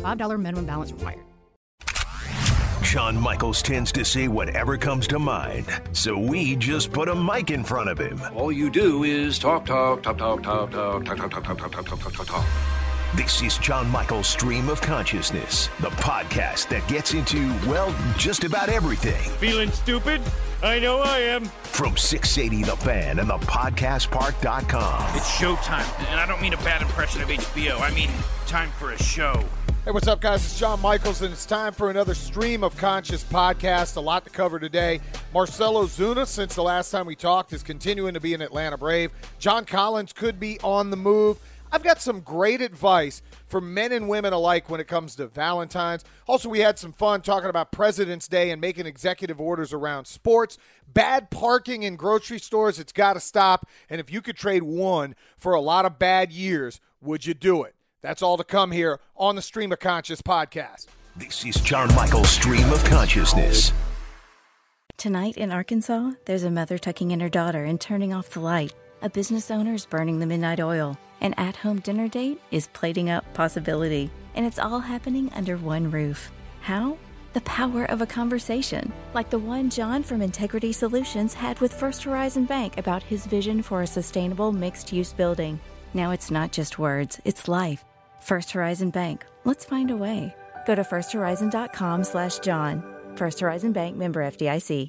$5 minimum balance required. John Michaels tends to say whatever comes to mind, so we just put a mic in front of him. All you do is talk, talk, talk, talk, talk, talk, talk, talk, talk, talk, talk, talk, talk, talk, talk. This is John Michael's Stream of Consciousness, the podcast that gets into, well, just about everything. Feeling stupid? I know I am. From 680 The Fan and the podcastpark.com. It's showtime, and I don't mean a bad impression of HBO. I mean time for a show. Hey, what's up, guys? It's John Michaels, and it's time for another Stream of Conscious podcast. A lot to cover today. Marcell Ozuna, since the last time we talked, is continuing to be an Atlanta Brave. John Collins could be on the move. I've got some great advice for men and women alike when it comes to Valentine's. Also, we had some fun talking about President's Day and making executive orders around sports. Bad parking in grocery stores, it's got to stop. And if you could trade one for a lot of bad years, would you do it? That's all to come here on the Stream of Conscious podcast. This is John Michael's Stream of Consciousness. Tonight in Arkansas, there's a mother tucking in her daughter and turning off the light. A business owner is burning the midnight oil. An at home dinner date is plating up possibility. And it's all happening under one roof. How? The power of a conversation, like the one John from Integrity Solutions had with First Horizon Bank about his vision for a sustainable mixed use building. Now it's not just words, it's life. First Horizon Bank. Let's find a way. Go to firsthorizon.com slash John. First Horizon Bank member FDIC.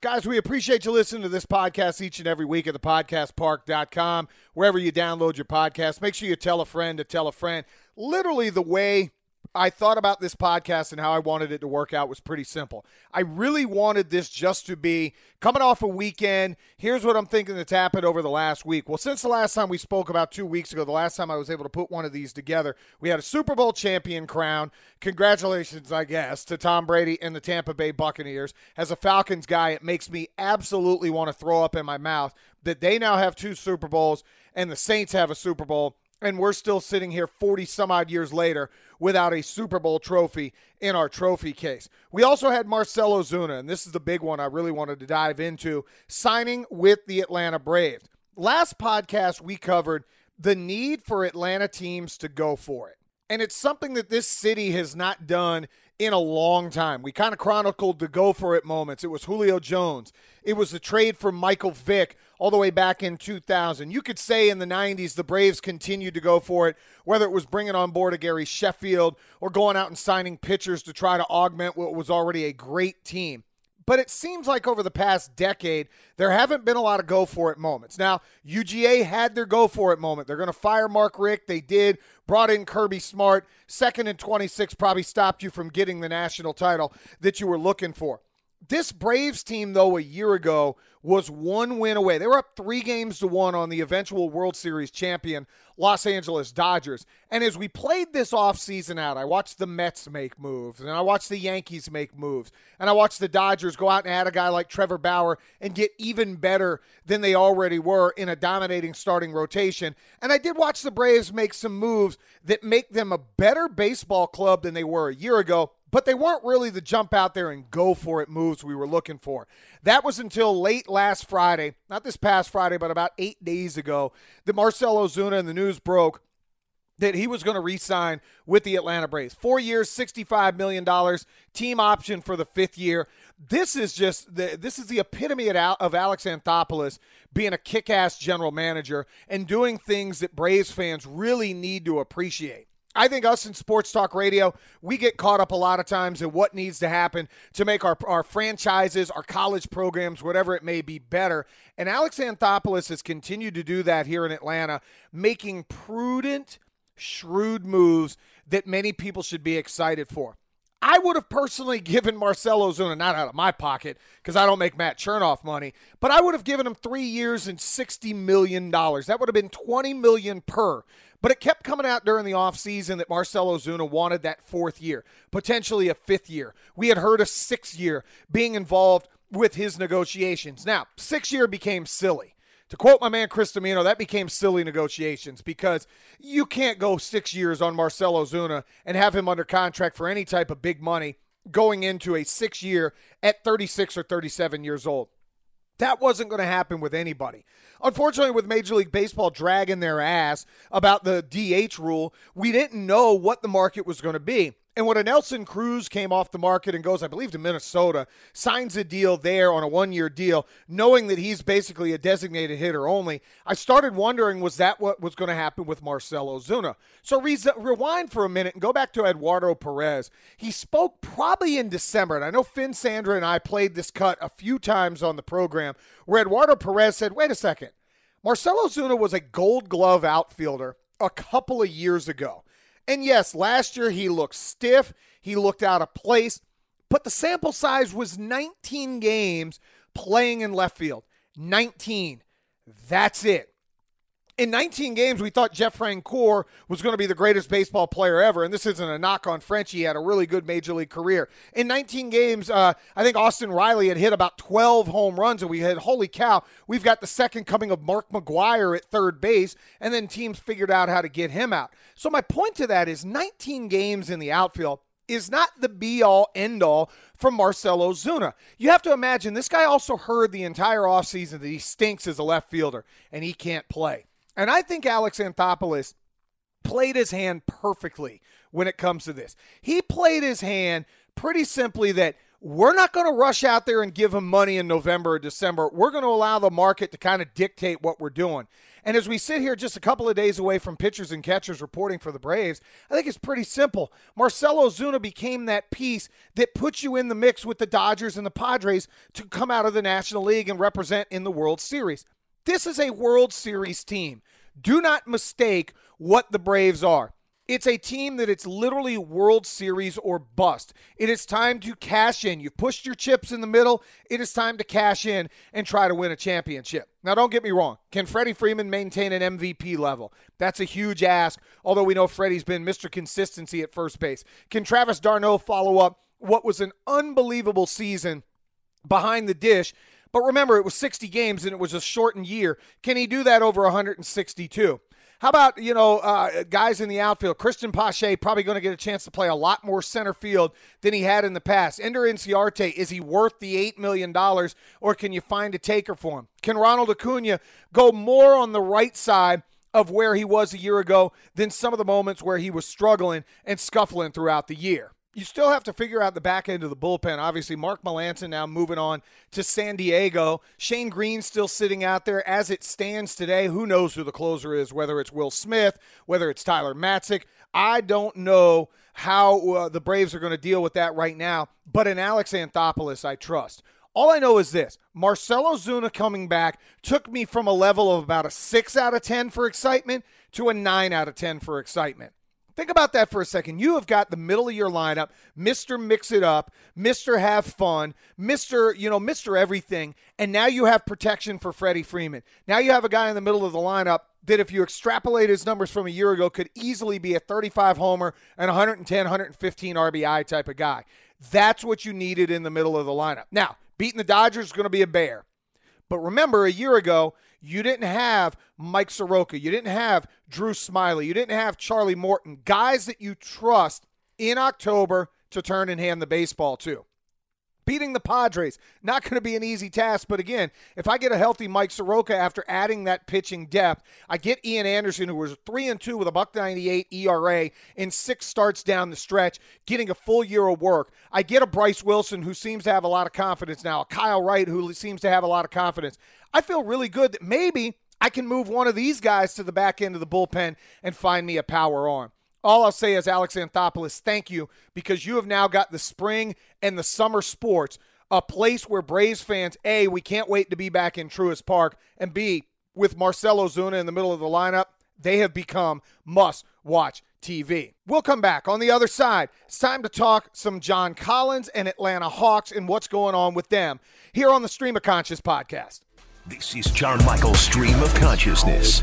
Guys, we appreciate you listening to this podcast each and every week at thepodcastpark.com, wherever you download your podcast. Make sure you tell a friend to tell a friend. Literally, the way I thought about this podcast and how I wanted it to work out was pretty simple. I really wanted this just to be coming off a weekend. Here's what I'm thinking that's happened over the last week. Well, since the last time we spoke about two weeks ago, the last time I was able to put one of these together, we had a Super Bowl champion crown. Congratulations, I guess, to Tom Brady and the Tampa Bay Buccaneers. As a Falcons guy, it makes me absolutely want to throw up in my mouth that they now have two Super Bowls and the Saints have a Super Bowl and we're still sitting here 40 some odd years later without a Super Bowl trophy in our trophy case. We also had Marcell Ozuna, and this is the big one I really wanted to dive into, signing with the Atlanta Braves. Last podcast, we covered the need for Atlanta teams to go for it. And it's something that this city has not done in a long time. We kind of chronicled the go for it moments. It was Julio Jones. It was the trade for Michael Vick all the way back in 2000. You could say in the 90s the Braves continued to go for it, whether it was bringing on board a Gary Sheffield or going out and signing pitchers to try to augment what was already a great team. But it seems like over the past decade, there haven't been a lot of go for it moments. Now, UGA had their go for it moment. They're going to fire Mark Richt. They did, brought in Kirby Smart. Second and 26 probably stopped you from getting the national title that you were looking for. This Braves team, though, a year ago was one win away. They were up three games to one on the eventual World Series champion, Los Angeles Dodgers. And as we played this offseason out, I watched the Mets make moves, and I watched the Yankees make moves, and I watched the Dodgers go out and add a guy like Trevor Bauer and get even better than they already were in a dominating starting rotation. And I did watch the Braves make some moves that make them a better baseball club than they were a year ago but they weren't really the jump out there and go for it moves we were looking for. That was until late last Friday, not this past Friday, but about eight days ago, that Marcell Ozuna and the news broke that he was going to re-sign with the Atlanta Braves. Four years, $65 million, team option for the fifth year. This is just the, this is the epitome of Alex Anthopoulos being a kick-ass general manager and doing things that Braves fans really need to appreciate. I think us in sports talk radio, we get caught up a lot of times in what needs to happen to make our, our franchises, our college programs, whatever it may be, better. And Alex Anthopoulos has continued to do that here in Atlanta, making prudent, shrewd moves that many people should be excited for. I would have personally given Marcell Ozuna, not out of my pocket because I don't make Matt Chernoff money, but I would have given him three years and $60 million. That would have been 20 million per. But it kept coming out during the offseason that Marcell Ozuna wanted that fourth year, potentially a fifth year. We had heard a sixth year being involved with his negotiations. Now, six year became silly. To quote my man Chris Dimino, that became silly negotiations because you can't go six years on Marcell Ozuna and have him under contract for any type of big money going into a six year at 36 or 37 years old. That wasn't going to happen with anybody. Unfortunately, with Major League Baseball dragging their ass about the DH rule, we didn't know what the market was going to be. And when a Nelson Cruz came off the market and goes, I believe, to Minnesota, signs a deal there on a one year deal, knowing that he's basically a designated hitter only, I started wondering was that what was going to happen with Marcell Ozuna? So re- rewind for a minute and go back to Eduardo Perez. He spoke probably in December, and I know Finn Sandra and I played this cut a few times on the program where Eduardo Perez said, wait a second, Marcell Ozuna was a gold glove outfielder a couple of years ago. And yes, last year he looked stiff, he looked out of place, but the sample size was 19 games playing in left field. 19. That's it. In 19 games, we thought Jeff Francoeur was going to be the greatest baseball player ever, and this isn't a knock on French. He had a really good major league career. In 19 games, uh, I think Austin Riley had hit about 12 home runs, and we had, holy cow, we've got the second coming of Mark McGwire at third base, and then teams figured out how to get him out. So my point to that is 19 games in the outfield is not the be all end all from Marcell Ozuna. You have to imagine this guy also heard the entire offseason that he stinks as a left fielder and he can't play. And I think Alex Anthopoulos played his hand perfectly when it comes to this. He played his hand pretty simply that we're not going to rush out there and give him money in November or December. We're going to allow the market to kind of dictate what we're doing. And as we sit here just a couple of days away from pitchers and catchers reporting for the Braves, I think it's pretty simple. Marcell Ozuna became that piece that puts you in the mix with the Dodgers and the Padres to come out of the National League and represent in the World Series. This is a World Series team. Do not mistake what the Braves are. It's a team that it's literally World Series or bust. It is time to cash in. You've pushed your chips in the middle. It is time to cash in and try to win a championship. Now, don't get me wrong. Can Freddie Freeman maintain an MVP level? That's a huge ask, although we know Freddie's been Mr. Consistency at first base. Can Travis d'Arnaud follow up what was an unbelievable season behind the dish but remember, it was 60 games and it was a shortened year. Can he do that over 162? How about, you know, uh, guys in the outfield? Cristian Pache probably going to get a chance to play a lot more center field than he had in the past. Ender Inciarte, is he worth the $8 million or can you find a taker for him? Can Ronald Acuna go more on the right side of where he was a year ago than some of the moments where he was struggling and scuffling throughout the year? You still have to figure out the back end of the bullpen. Obviously, Mark Melancon now moving on to San Diego. Shane Greene still sitting out there as it stands today. Who knows who the closer is, whether it's Will Smith, whether it's Tyler Matzek. I don't know how uh, the Braves are going to deal with that right now, but in Alex Anthopoulos, I trust. All I know is this Marcell Ozuna coming back took me from a level of about a 6 out of 10 for excitement to a 9 out of 10 for excitement. Think about that for a second. You have got the middle of your lineup, Mr. Mix It Up, Mr. Have Fun, Mr. You know, Mr. Everything, and now you have protection for Freddie Freeman. Now you have a guy in the middle of the lineup that if you extrapolate his numbers from a year ago could easily be a 35 homer and 110, 115 RBI type of guy. That's what you needed in the middle of the lineup. Now, beating the Dodgers is going to be a bear. But remember, a year ago, you didn't have Mike Soroka. You didn't have Drew Smyly, You didn't have Charlie Morton. Guys that you trust in October to turn and hand the baseball to. Beating the Padres, not going to be an easy task. But again, if I get a healthy Mike Soroka after adding that pitching depth, I get Ian Anderson, who was three and two with a buck ninety eight ERA in six starts down the stretch, getting a full year of work. I get a Bryce Wilson who seems to have a lot of confidence now, a Kyle Wright who seems to have a lot of confidence. I feel really good that maybe I can move one of these guys to the back end of the bullpen and find me a power arm. All I'll say is, Alex Anthopoulos, thank you because you have now got the spring and the summer sports, a place where Braves fans, A, we can't wait to be back in Truist Park, and B, with Marcell Ozuna in the middle of the lineup, they have become must watch TV. We'll come back on the other side. It's time to talk some John Collins and Atlanta Hawks and what's going on with them here on the Stream of Conscious podcast. This is John Michael's Stream of Consciousness.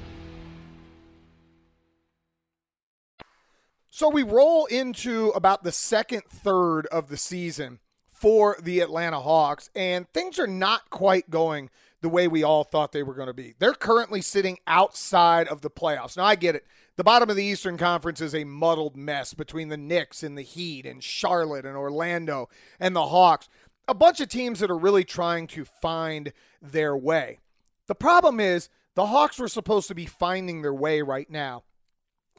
So we roll into about the second third of the season for the Atlanta Hawks, and things are not quite going the way we all thought they were going to be. They're currently sitting outside of the playoffs. Now, I get it. The bottom of the Eastern Conference is a muddled mess between the Knicks and the Heat and Charlotte and Orlando and the Hawks. A bunch of teams that are really trying to find their way. The problem is the Hawks were supposed to be finding their way right now.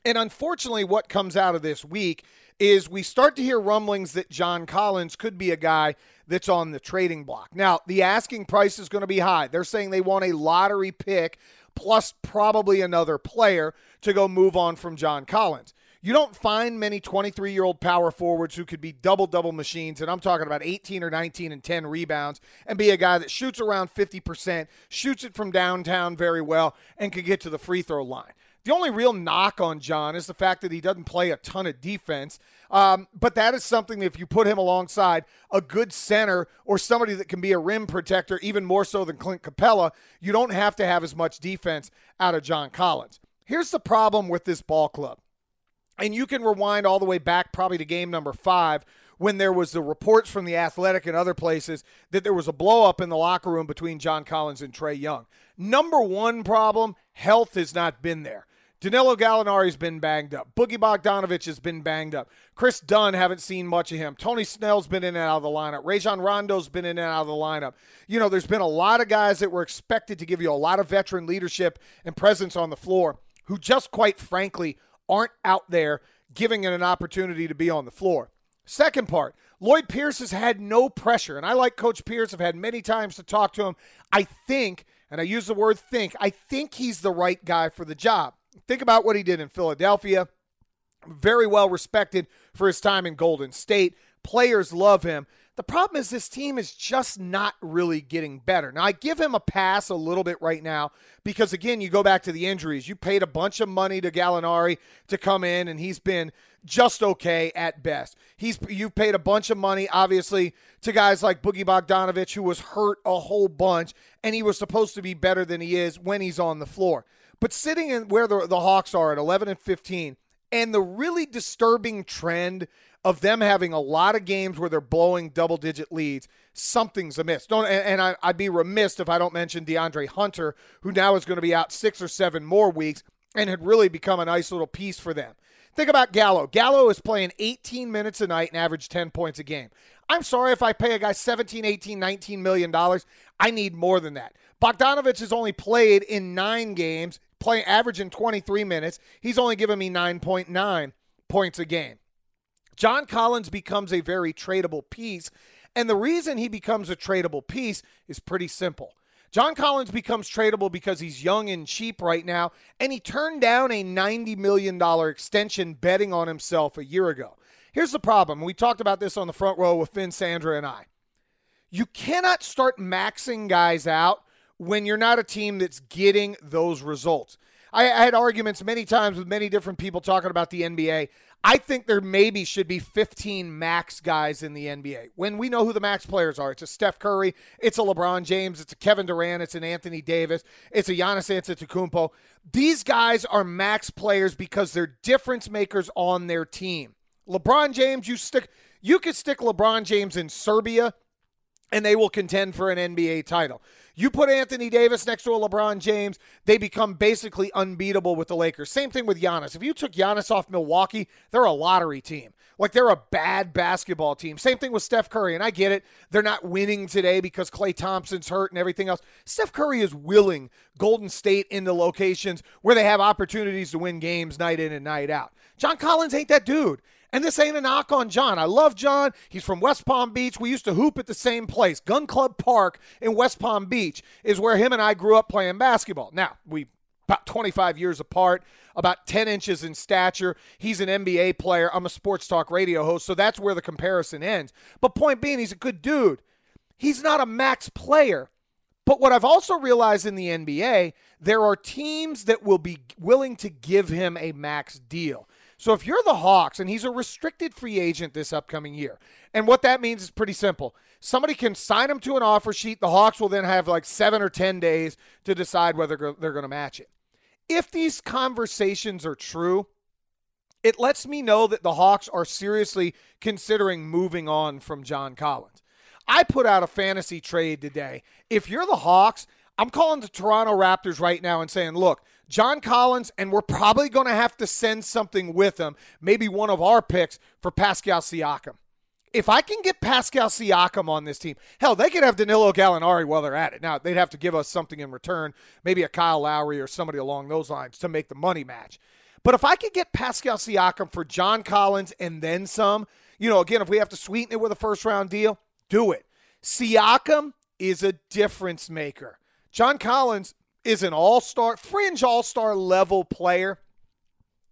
And unfortunately, what comes out of this week is we start to hear rumblings that John Collins could be a guy that's on the trading block. Now, the asking price is going to be high. They're saying they want a lottery pick plus probably another player to go move on from John Collins. You don't find many 23 year old power forwards who could be double double machines, and I'm talking about 18 or 19 and 10 rebounds, and be a guy that shoots around 50%, shoots it from downtown very well, and can get to the free throw line. The only real knock on John is the fact that he doesn't play a ton of defense. Um, but that is something that if you put him alongside a good center or somebody that can be a rim protector, even more so than Clint Capela, you don't have to have as much defense out of John Collins. Here's the problem with this ball club. And you can rewind all the way back probably to game number five when there was the reports from the athletic and other places that there was a blow up in the locker room between John Collins and Trae Young. Number one problem, health has not been there. Danilo Gallinari's been banged up. Boogie Bogdanovic has been banged up. Kris Dunn, haven't seen much of him. Tony Snell's been in and out of the lineup. Rajon Rondo's been in and out of the lineup. You know, there's been a lot of guys that were expected to give you a lot of veteran leadership and presence on the floor who just quite frankly aren't out there giving it an opportunity to be on the floor. Second part, Lloyd Pierce has had no pressure. And I like Coach Pierce. I've had many times to talk to him. I think, and I use the word think, I think he's the right guy for the job. Think about what he did in Philadelphia. Very well respected for his time in Golden State. Players love him. The problem is this team is just not really getting better. Now, I give him a pass a little bit right now because, again, you go back to the injuries. You paid a bunch of money to Gallinari to come in, and he's been just okay at best. He's You've paid a bunch of money, obviously, to guys like Boogie Bogdanovic, who was hurt a whole bunch, and he was supposed to be better than he is when he's on the floor. But sitting in where the, the Hawks are at 11 and 15, and the really disturbing trend of them having a lot of games where they're blowing double digit leads, something's amiss. Don't and, and I, I'd be remiss if I don't mention DeAndre Hunter, who now is going to be out six or seven more weeks and had really become a nice little piece for them. Think about Gallo. Gallo is playing 18 minutes a night and average 10 points a game. I'm sorry if I pay a guy 17, 18, 19 million dollars. I need more than that. Bogdanovic has only played in nine games, playing averaging 23 minutes. He's only given me 9.9 points a game. John Collins becomes a very tradable piece. And the reason he becomes a tradable piece is pretty simple. John Collins becomes tradable because he's young and cheap right now, and he turned down a $90 million extension betting on himself a year ago. Here's the problem. We talked about this on the front row with Finn, Sandra, and I. You cannot start maxing guys out when you're not a team that's getting those results. I, I, had arguments many times with many different people talking about the NBA. I think there maybe should be 15 max guys in the NBA. When we know who the max players are, it's a Steph Curry, it's a LeBron James, it's a Kevin Durant, it's an Anthony Davis, it's a Giannis Antetokounmpo. These guys are max players because they're difference makers on their team. LeBron James, you stick you could stick LeBron James in Serbia and they will contend for an NBA title. You put Anthony Davis next to a LeBron James, they become basically unbeatable with the Lakers. Same thing with Giannis. If you took Giannis off Milwaukee, they're a lottery team. Like they're a bad basketball team. Same thing with Steph Curry. And I get it. They're not winning today because Klay Thompson's hurt and everything else. Steph Curry is willing Golden State into locations where they have opportunities to win games night in and night out. John Collins ain't that dude. And this ain't a knock on John. I love John. He's from West Palm Beach. We used to hoop at the same place. Gun Club Park in West Palm Beach is where him and I grew up playing basketball. Now, we about 25 years apart, about 10 inches in stature. He's an NBA player. I'm a sports talk radio host, so that's where the comparison ends. But point being, he's a good dude. He's not a max player. But what I've also realized in the NBA, there are teams that will be willing to give him a max deal. So if you're the Hawks and he's a restricted free agent this upcoming year, and what that means is pretty simple. Somebody can sign him to an offer sheet. The Hawks will then have like seven or 10 days to decide whether they're going to match it. If these conversations are true, it lets me know that the Hawks are seriously considering moving on from John Collins. I put out a fantasy trade today. If you're the Hawks, I'm calling the Toronto Raptors right now and saying, look, John Collins, and we're probably going to have to send something with him, maybe one of our picks for Pascal Siakam. If I can get Pascal Siakam on this team, hell, they could have Danilo Gallinari while they're at it. Now, they'd have to give us something in return, maybe a Kyle Lowry or somebody along those lines to make the money match. But if I could get Pascal Siakam for John Collins and then some, you know, again, if we have to sweeten it with a first round deal, do it. Siakam is a difference maker. John Collins is an all star, fringe all star level player.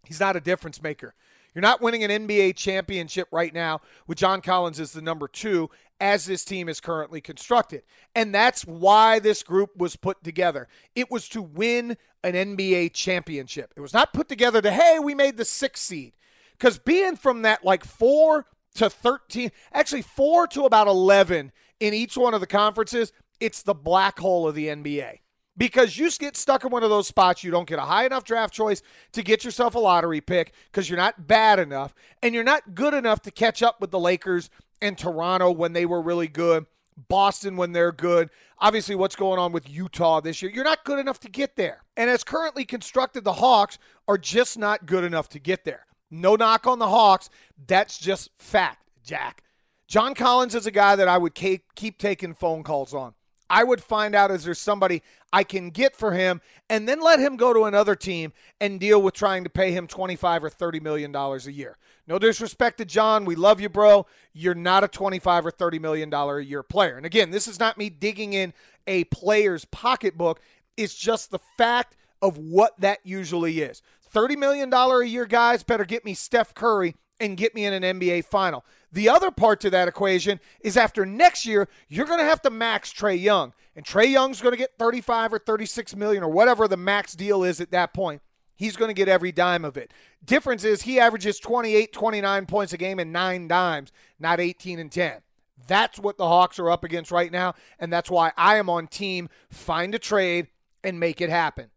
He's not a difference maker. You're not winning an NBA championship right now with John Collins as the number two, as this team is currently constructed. And that's why this group was put together. It was to win an NBA championship. It was not put together to, hey, we made the sixth seed. Because being from that like four to 13, actually four to about 11 in each one of the conferences, it's the black hole of the NBA because you get stuck in one of those spots. You don't get a high enough draft choice to get yourself a lottery pick because you're not bad enough and you're not good enough to catch up with the Lakers and Toronto when they were really good, Boston when they're good. Obviously, what's going on with Utah this year, you're not good enough to get there. And as currently constructed, the Hawks are just not good enough to get there. No knock on the Hawks. That's just fact, Jack. John Collins is a guy that I would keep taking phone calls on. I would find out is there somebody I can get for him and then let him go to another team and deal with trying to pay him 25 or 30 million dollars a year. No disrespect to John, we love you bro. You're not a 25 or 30 million dollar a year player. And again, this is not me digging in a player's pocketbook. It's just the fact of what that usually is. $30 million a year guys better get me Steph Curry and get me in an NBA final. The other part to that equation is after next year, you're going to have to max Trae Young. And Trae Young's going to get 35 or 36 million or whatever the max deal is at that point. He's going to get every dime of it. Difference is he averages 28, 29 points a game and nine dimes, not 18 and 10. That's what the Hawks are up against right now. And that's why I am on team find a trade and make it happen.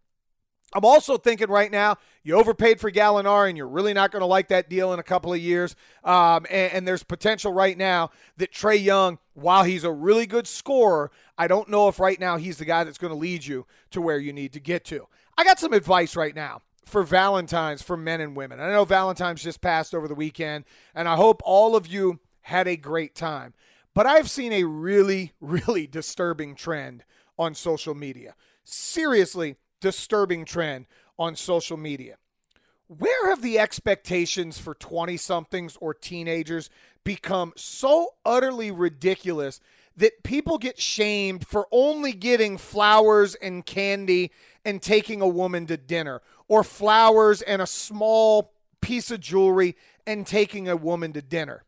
I'm also thinking right now, you overpaid for Gallinari, and you're really not going to like that deal in a couple of years. Um, and, and, there's potential right now that Trae Young, while he's a really good scorer, I don't know if right now he's the guy that's going to lead you to where you need to get to. I got some advice right now for Valentine's for men and women. I know Valentine's just passed over the weekend, and I hope all of you had a great time. But I've seen a really, really disturbing trend on social media. Seriously, disturbing trend on social media. Where have the expectations for 20 somethings or teenagers become so utterly ridiculous that people get shamed for only getting flowers and candy and taking a woman to dinner, or flowers and a small piece of jewelry and taking a woman to dinner?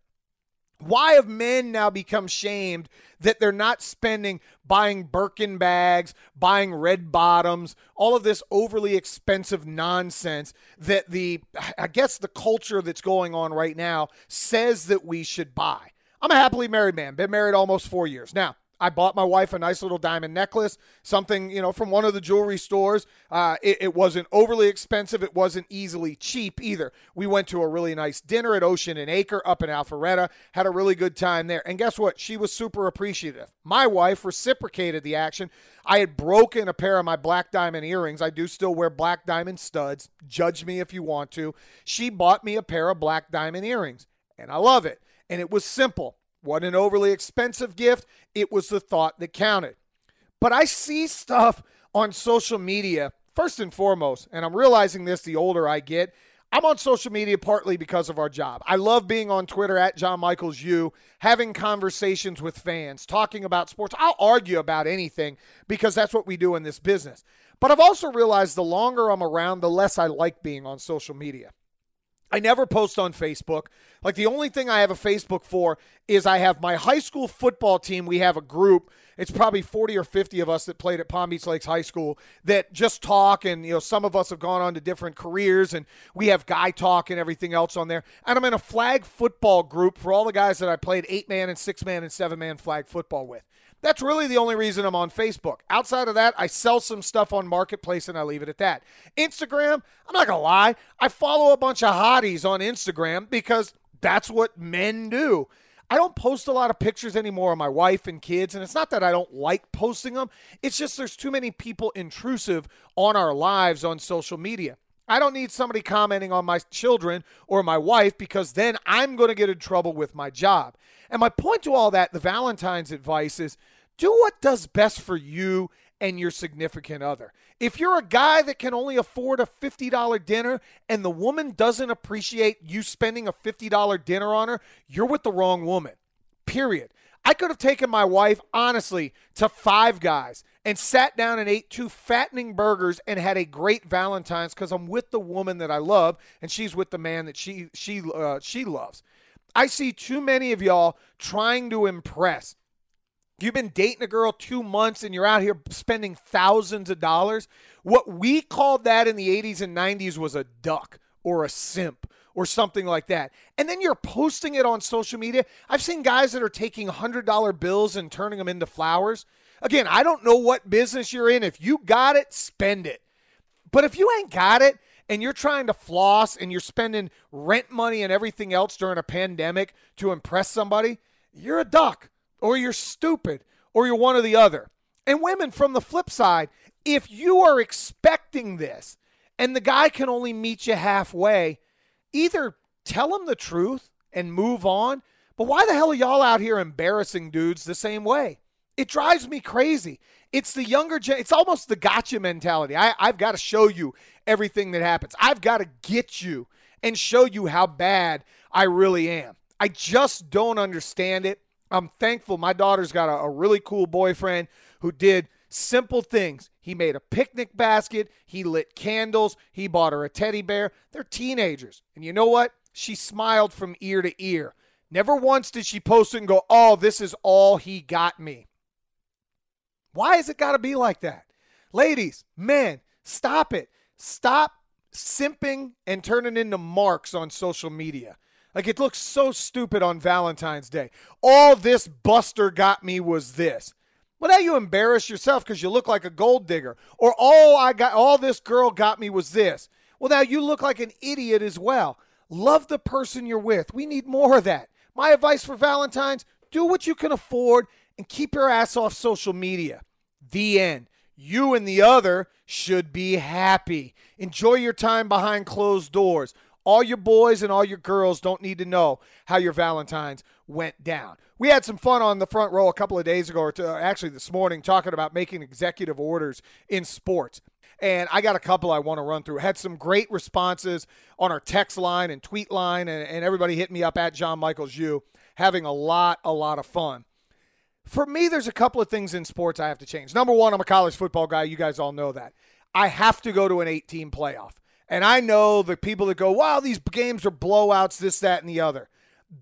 Why have men now become shamed that they're not spending buying Birkin bags, buying red bottoms, all of this overly expensive nonsense that the I guess the culture that's going on right now says that we should buy. I'm a happily married man, been married almost 4 years. Now, I bought my wife a nice little diamond necklace, something, you know, from one of the jewelry stores. Uh, it, it, wasn't overly expensive. It wasn't easily cheap either. We went to a really nice dinner at Ocean and Acre up in Alpharetta, had a really good time there. And guess what? She was super appreciative. My wife reciprocated the action. I had broken a pair of my black diamond earrings. I do still wear black diamond studs. Judge me if you want to. She bought me a pair of black diamond earrings, and I love it. And it was simple wasn't an overly expensive gift. It was the thought that counted. But I see stuff on social media, first and foremost, and I'm realizing this the older I get. I'm on social media partly because of our job. I love being on Twitter at John Michaels U, having conversations with fans, talking about sports. I'll argue about anything because that's what we do in this business. But I've also realized the longer I'm around, the less I like being on social media. I never post on Facebook. Like the only thing I have a Facebook for is I have my high school football team. We have a group. It's probably 40 or 50 of us that played at Palm Beach Lakes High School that just talk and you know some of us have gone on to different careers and we have guy talk and everything else on there. And I'm in a flag football group for all the guys that I played 8 man and 6 man and 7 man flag football with. That's really the only reason I'm on Facebook. Outside of that, I sell some stuff on Marketplace and I leave it at that. Instagram, I'm not going to lie, I follow a bunch of hotties on Instagram because that's what men do. I don't post a lot of pictures anymore of my wife and kids, and it's not that I don't like posting them. It's just there's too many people intrusive on our lives on social media. I don't need somebody commenting on my children or my wife because then I'm going to get in trouble with my job. And my point to all that, the Valentine's advice is do what does best for you and your significant other. If you're a guy that can only afford a $50 dinner and the woman doesn't appreciate you spending a $50 dinner on her, you're with the wrong woman. Period. I could have taken my wife, honestly, to five guys and sat down and ate two fattening burgers and had a great Valentine's because I'm with the woman that I love and she's with the man that she she uh, she loves. I see too many of y'all trying to impress. You've been dating a girl two months and you're out here spending thousands of dollars. What we called that in the 80s and 90s was a duck or a simp or something like that. And then you're posting it on social media. I've seen guys that are taking $100 bills and turning them into flowers. Again, I don't know what business you're in. If you got it, spend it. But if you ain't got it, and you're trying to floss and you're spending rent money and everything else during a pandemic to impress somebody, you're a duck or you're stupid or you're one or the other. And women, from the flip side, if you are expecting this and the guy can only meet you halfway, either tell him the truth and move on. But why the hell are y'all out here embarrassing dudes the same way? It drives me crazy. It's the younger gen. It's almost the gotcha mentality. I, I've got to show you everything that happens. I've got to get you and show you how bad I really am. I just don't understand it. I'm thankful my daughter's got a, a really cool boyfriend who did simple things. He made a picnic basket, he lit candles, he bought her a teddy bear. They're teenagers. And you know what? She smiled from ear to ear. Never once did she post it and go, Oh, this is all he got me. Why has it got to be like that? Ladies, men, stop it. Stop simping and turning into marks on social media. Like it looks so stupid on Valentine's Day. All this Buster got me was this. Well, now you embarrass yourself because you look like a gold digger. Or all I got, all this girl got me was this. Well, now you look like an idiot as well. Love the person you're with. We need more of that. My advice for Valentine's: do what you can afford and keep your ass off social media. The end. You and the other should be happy. Enjoy your time behind closed doors. All your boys and all your girls don't need to know how your Valentine's went down. We had some fun on the front row a couple of days ago, or to, uh, actually this morning, talking about making executive orders in sports. And I got a couple I want to run through. Had some great responses on our text line and tweet line, and, and everybody hit me up at John Michaels U, having a lot, a lot of fun. For me, there's a couple of things in sports I have to change. Number one, I'm a college football guy. You guys all know that. I have to go to an 18 playoff. And I know the people that go, wow, these games are blowouts, this, that, and the other.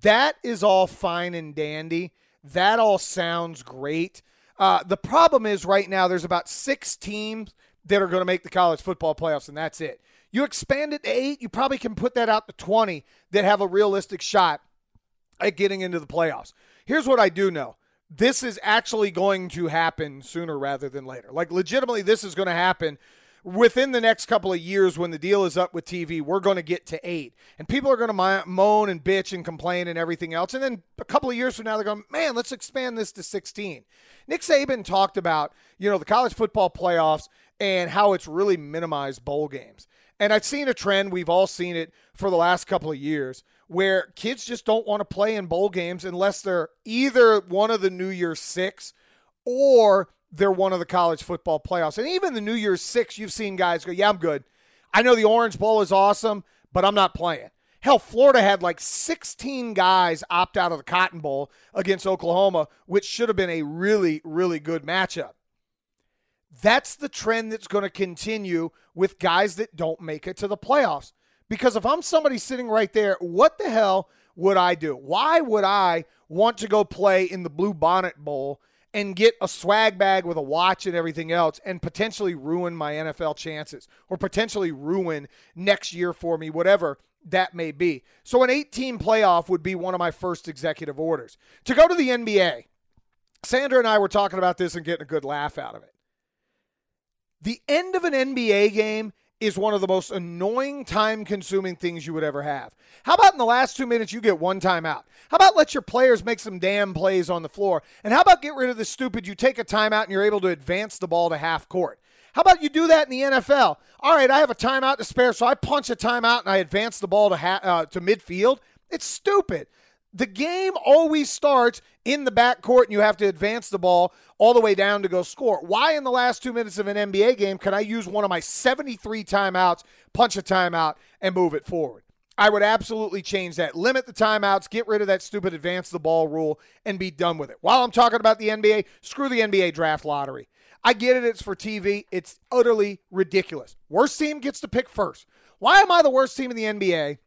That is all fine and dandy. That all sounds great. Uh, the problem is right now there's about six teams that are going to make the college football playoffs, and that's it. You expand it to eight, you probably can put that out to 20 that have a realistic shot at getting into the playoffs. Here's what I do know this is actually going to happen sooner rather than later. Like, legitimately, this is going to happen within the next couple of years when the deal is up with TV. We're going to get to eight. And people are going to moan and bitch and complain and everything else. And then a couple of years from now, they're going, man, let's expand this to 16. Nick Saban talked about, you know, the college football playoffs and how it's really minimized bowl games. And I've seen a trend, we've all seen it for the last couple of years, where kids just don't want to play in bowl games unless they're either one of the New Year's Six or they're one of the college football playoffs. And even the New Year's Six, you've seen guys go, Yeah, I'm good. I know the Orange Bowl is awesome, but I'm not playing. Hell, Florida had like 16 guys opt out of the Cotton Bowl against Oklahoma, which should have been a really, really good matchup. That's the trend that's going to continue with guys that don't make it to the playoffs. Because if I'm somebody sitting right there, what the hell would I do? Why would I want to go play in the Blue Bonnet Bowl and get a swag bag with a watch and everything else and potentially ruin my NFL chances or potentially ruin next year for me, whatever that may be? So, an 18 playoff would be one of my first executive orders. To go to the NBA, Sandra and I were talking about this and getting a good laugh out of it. The end of an NBA game is one of the most annoying, time consuming things you would ever have. How about in the last two minutes, you get one timeout? How about let your players make some damn plays on the floor? And how about get rid of the stupid, you take a timeout and you're able to advance the ball to half court? How about you do that in the NFL? All right, I have a timeout to spare, so I punch a timeout and I advance the ball to, ha- uh, to midfield. It's stupid the game always starts in the backcourt and you have to advance the ball all the way down to go score. Why in the last two minutes of an NBA game can I use one of my 73 timeouts, punch a timeout, and move it forward? I would absolutely change that. Limit the timeouts, get rid of that stupid advance the ball rule, and be done with it. While I'm talking about the NBA, screw the NBA draft lottery. I get it, it's for TV. It's utterly ridiculous. Worst team gets to pick first. Why am I the worst team in the NBA?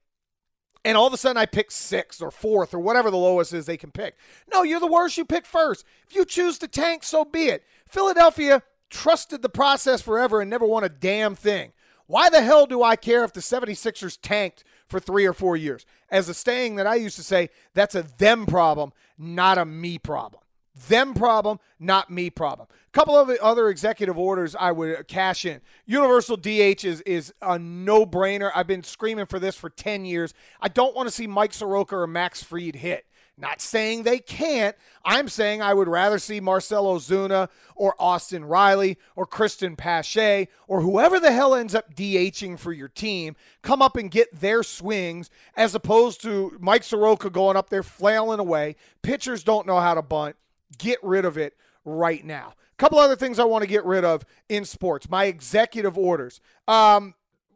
And all of a sudden I pick sixth or fourth or whatever the lowest is they can pick. No, you're the worst. You pick first. If you choose to tank, so be it. Philadelphia trusted the process forever and never won a damn thing. Why the hell do I care if the 76ers tanked for three or four years? As a saying that I used to say, that's a them problem, not a me problem. Them problem, not me problem. A couple of other executive orders I would cash in. Universal DH is, is a no brainer. I've been screaming for this for 10 years. I don't want to see Mike Soroka or Max Fried hit. Not saying they can't. I'm saying I would rather see Marcell Ozuna or Austin Riley or Cristian Pache or whoever the hell ends up DHing for your team come up and get their swings as opposed to Mike Soroka going up there flailing away. Pitchers don't know how to bunt. Get rid of it right now. A couple other things I want to get rid of in sports. My executive orders. Um,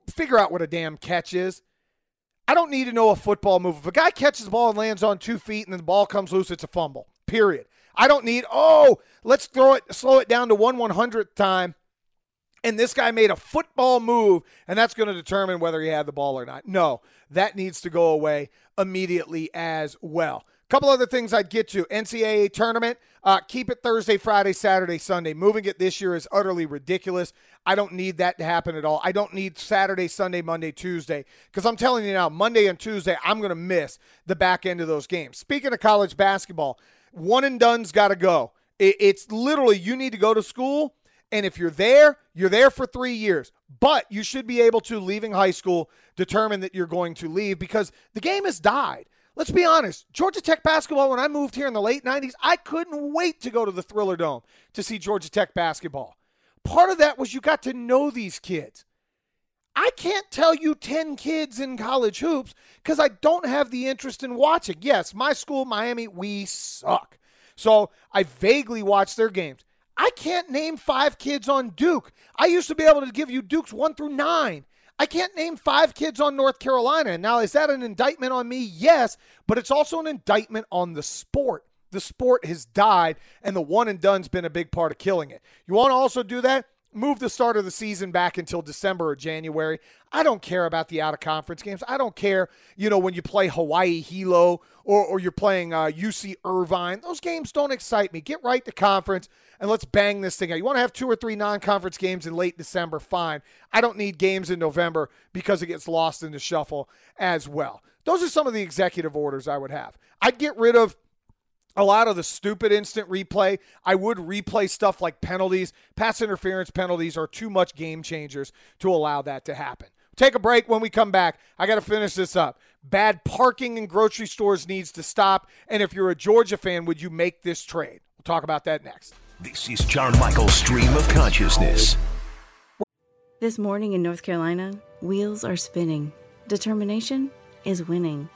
figure out what a damn catch is. I don't need to know a football move. If a guy catches the ball and lands on two feet and then the ball comes loose, it's a fumble. Period. I don't need, oh, let's throw it, slow it down to one one hundredth time. And this guy made a football move, and that's going to determine whether he had the ball or not. No, that needs to go away immediately as well. Couple other things I'd get to NCAA tournament. Uh, keep it Thursday, Friday, Saturday, Sunday. Moving it this year is utterly ridiculous. I don't need that to happen at all. I don't need Saturday, Sunday, Monday, Tuesday because I'm telling you now, Monday and Tuesday, I'm going to miss the back end of those games. Speaking of college basketball, one and done's got to go. It's literally you need to go to school, and if you're there, you're there for three years. But you should be able to, leaving high school, determine that you're going to leave because the game has died. Let's be honest. Georgia Tech basketball, when I moved here in the late 90s, I couldn't wait to go to the Thrillerdome to see Georgia Tech basketball. Part of that was you got to know these kids. I can't tell you 10 kids in college hoops because I don't have the interest in watching. Yes, my school, Miami, we suck. So I vaguely watch their games. I can't name five kids on Duke. I used to be able to give you Dukes one through nine. I can't name five kids on North Carolina. Now, is that an indictment on me? Yes, but it's also an indictment on the sport. The sport has died, and the one and done's been a big part of killing it. You want to also do that? Move the start of the season back until December or January. I don't care about the out of conference games. I don't care, you know, when you play Hawaii Hilo or, or you're playing uh, UC Irvine. Those games don't excite me. Get right to conference and let's bang this thing out. You want to have two or three non conference games in late December? Fine. I don't need games in November because it gets lost in the shuffle as well. Those are some of the executive orders I would have. I'd get rid of a lot of the stupid instant replay. I would replay stuff like penalties. Pass interference penalties are too much game changers to allow that to happen. Take a break when we come back. I got to finish this up. Bad parking in grocery stores needs to stop. And if you're a Georgia fan, would you make this trade? We'll talk about that next. This is John Michael's Stream of Consciousness. This morning in North Carolina, wheels are spinning. Determination is winning.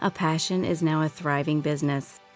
A passion is now a thriving business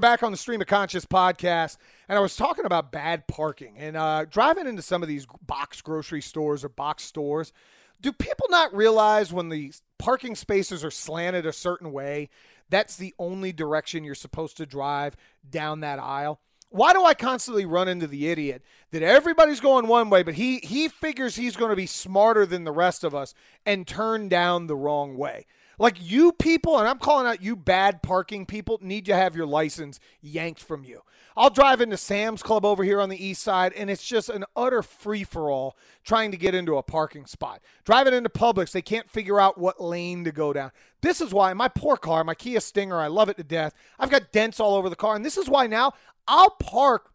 We're back on the Stream of Conscious podcast, and I was talking about bad parking and uh, driving into some of these box grocery stores or box stores. Do people not realize when the parking spaces are slanted a certain way, that's the only direction you're supposed to drive down that aisle? Why do I constantly run into the idiot that everybody's going one way, but he he figures he's going to be smarter than the rest of us and turn down the wrong way? Like you people, and I'm calling out you bad parking people, need to have your license yanked from you. I'll drive into Sam's Club over here on the east side, and it's just an utter free for all trying to get into a parking spot. Driving into Publix, they can't figure out what lane to go down. This is why my poor car, my Kia Stinger, I love it to death. I've got dents all over the car, and this is why now I'll park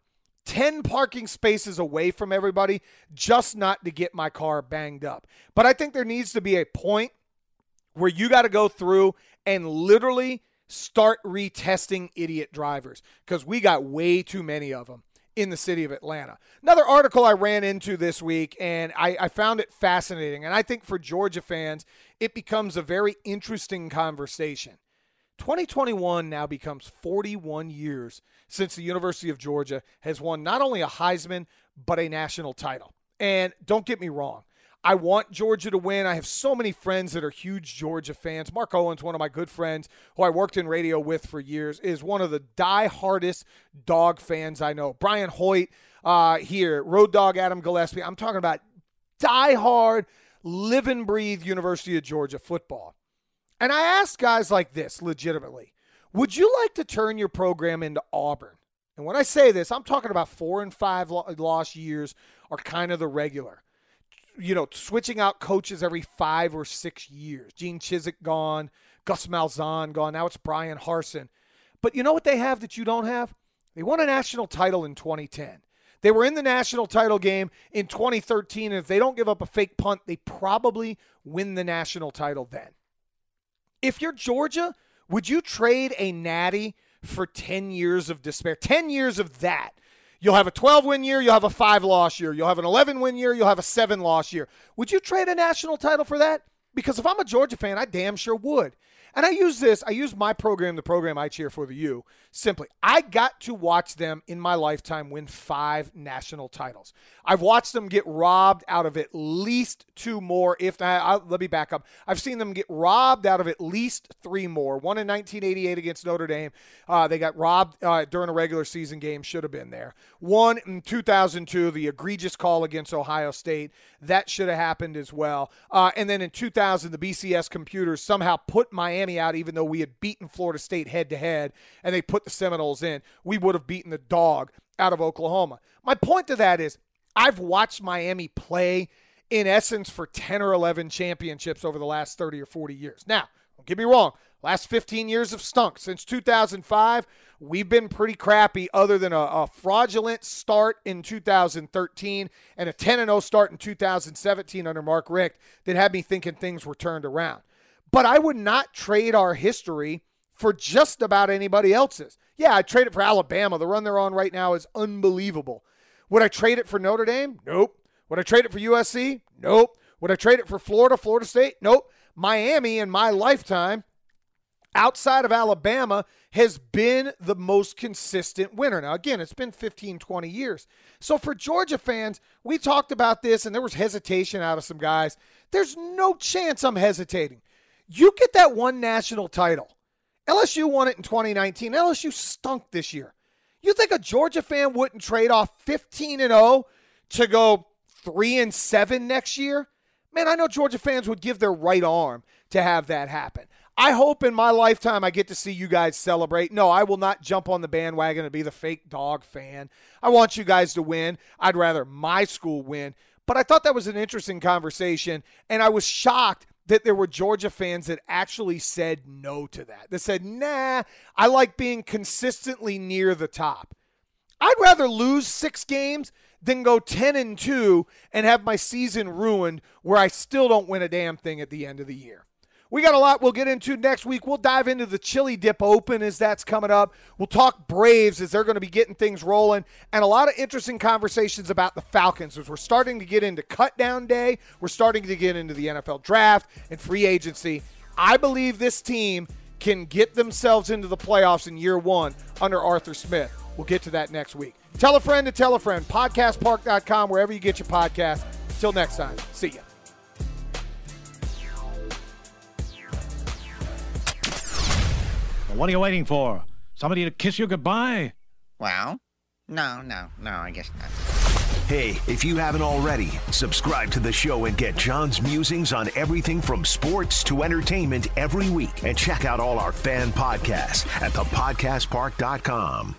10 parking spaces away from everybody just not to get my car banged up. But I think there needs to be a point where you got to go through and literally start retesting idiot drivers because we got way too many of them in the city of Atlanta. Another article I ran into this week, and I, I, found it fascinating. And I think for Georgia fans, it becomes a very interesting conversation. 2021 now becomes 41 years since the University of Georgia has won not only a Heisman, but a national title. And don't get me wrong, I want Georgia to win. I have so many friends that are huge Georgia fans. Mark Owens, one of my good friends who I worked in radio with for years, is one of the die-hardest dog fans I know. Brian Hoyt uh, here, Road Dog Adam Gillespie. I'm talking about die-hard, live and breathe University of Georgia football. And I ask guys like this legitimately Would you like to turn your program into Auburn? And when I say this, I'm talking about four and five lost years are kind of the regular you know, switching out coaches every five or six years. Gene Chizik gone, Gus Malzahn gone. Now it's Bryan Harsin. But you know what they have that you don't have? They won a national title in 2010. They were in the national title game in 2013, and if they don't give up a fake punt, they probably win the national title then. If you're Georgia, would you trade a natty for 10 years of despair? 10 years of that You'll have a 12 win year, you'll have a 5 loss year, you'll have an 11 win year, you'll have a 7 loss year. Would you trade a national title for that? Because if I'm a Georgia fan, I damn sure would. And I use this, I use my program, the program I cheer for the U, simply. I got to watch them in my lifetime win five national titles. I've watched them get robbed out of at least two more, if let me back up. I've seen them get robbed out of at least three more. One in 1988 against Notre Dame. Uh, they got robbed uh, during a regular season game, should have been there. One in 2002, the egregious call against Ohio State. That should have happened as well. Uh, and then in 2000, the BCS computers somehow put Miami out, even though we had beaten Florida State head to head, and they put the Seminoles in. We would have beaten the dog out of Oklahoma. My point to that is I've watched Miami play in essence for 10 or 11 championships over the last 30 or 40 years. Now, don't get me wrong. Last 15 years have stunk. Since 2005, we've been pretty crappy, other than a, a fraudulent start in 2013 and a 10 0 start in 2017 under Mark Richt that had me thinking things were turned around. But I would not trade our history for just about anybody else's. Yeah, I trade it for Alabama. The run they're on right now is unbelievable. Would I trade it for Notre Dame? Nope. Would I trade it for USC? Nope. Would I trade it for Florida, Florida State? Nope. Miami in my lifetime, outside of Alabama, has been the most consistent winner. Now, again, it's been 15, 20 years. So for Georgia fans, we talked about this and there was hesitation out of some guys. There's no chance I'm hesitating. You get that one national title. LSU won it in 2019. LSU stunk this year. You think a Georgia fan wouldn't trade off 15 and 0 to go 3 and 7 next year? Man, I know Georgia fans would give their right arm to have that happen. I hope in my lifetime I get to see you guys celebrate. No, I will not jump on the bandwagon and be the fake dog fan. I want you guys to win. I'd rather my school win. But I thought that was an interesting conversation, and I was shocked that there were Georgia fans that actually said no to that. That said, nah, I like being consistently near the top. I'd rather lose six games than go 10 and 2 and have my season ruined where I still don't win a damn thing at the end of the year. We got a lot we'll get into next week. We'll dive into the Chili Dip Open as that's coming up. We'll talk Braves as they're going to be getting things rolling, and a lot of interesting conversations about the Falcons as we're starting to get into cut down day. We're starting to get into the NFL draft and free agency. I believe this team can get themselves into the playoffs in year one under Arthur Smith. We'll get to that next week. Tell a friend to tell a friend. Podcastpark.com, wherever you get your podcast. Until next time, see ya. What are you waiting for? Somebody to kiss you goodbye? Well, no, no, no, I guess not. Hey, if you haven't already, subscribe to the show and get John's musings on everything from sports to entertainment every week. And check out all our fan podcasts at thepodcastpark.com.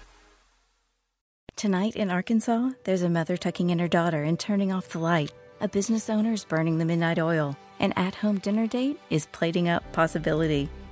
Tonight in Arkansas, there's a mother tucking in her daughter and turning off the light. A business owner is burning the midnight oil. An at home dinner date is plating up possibility.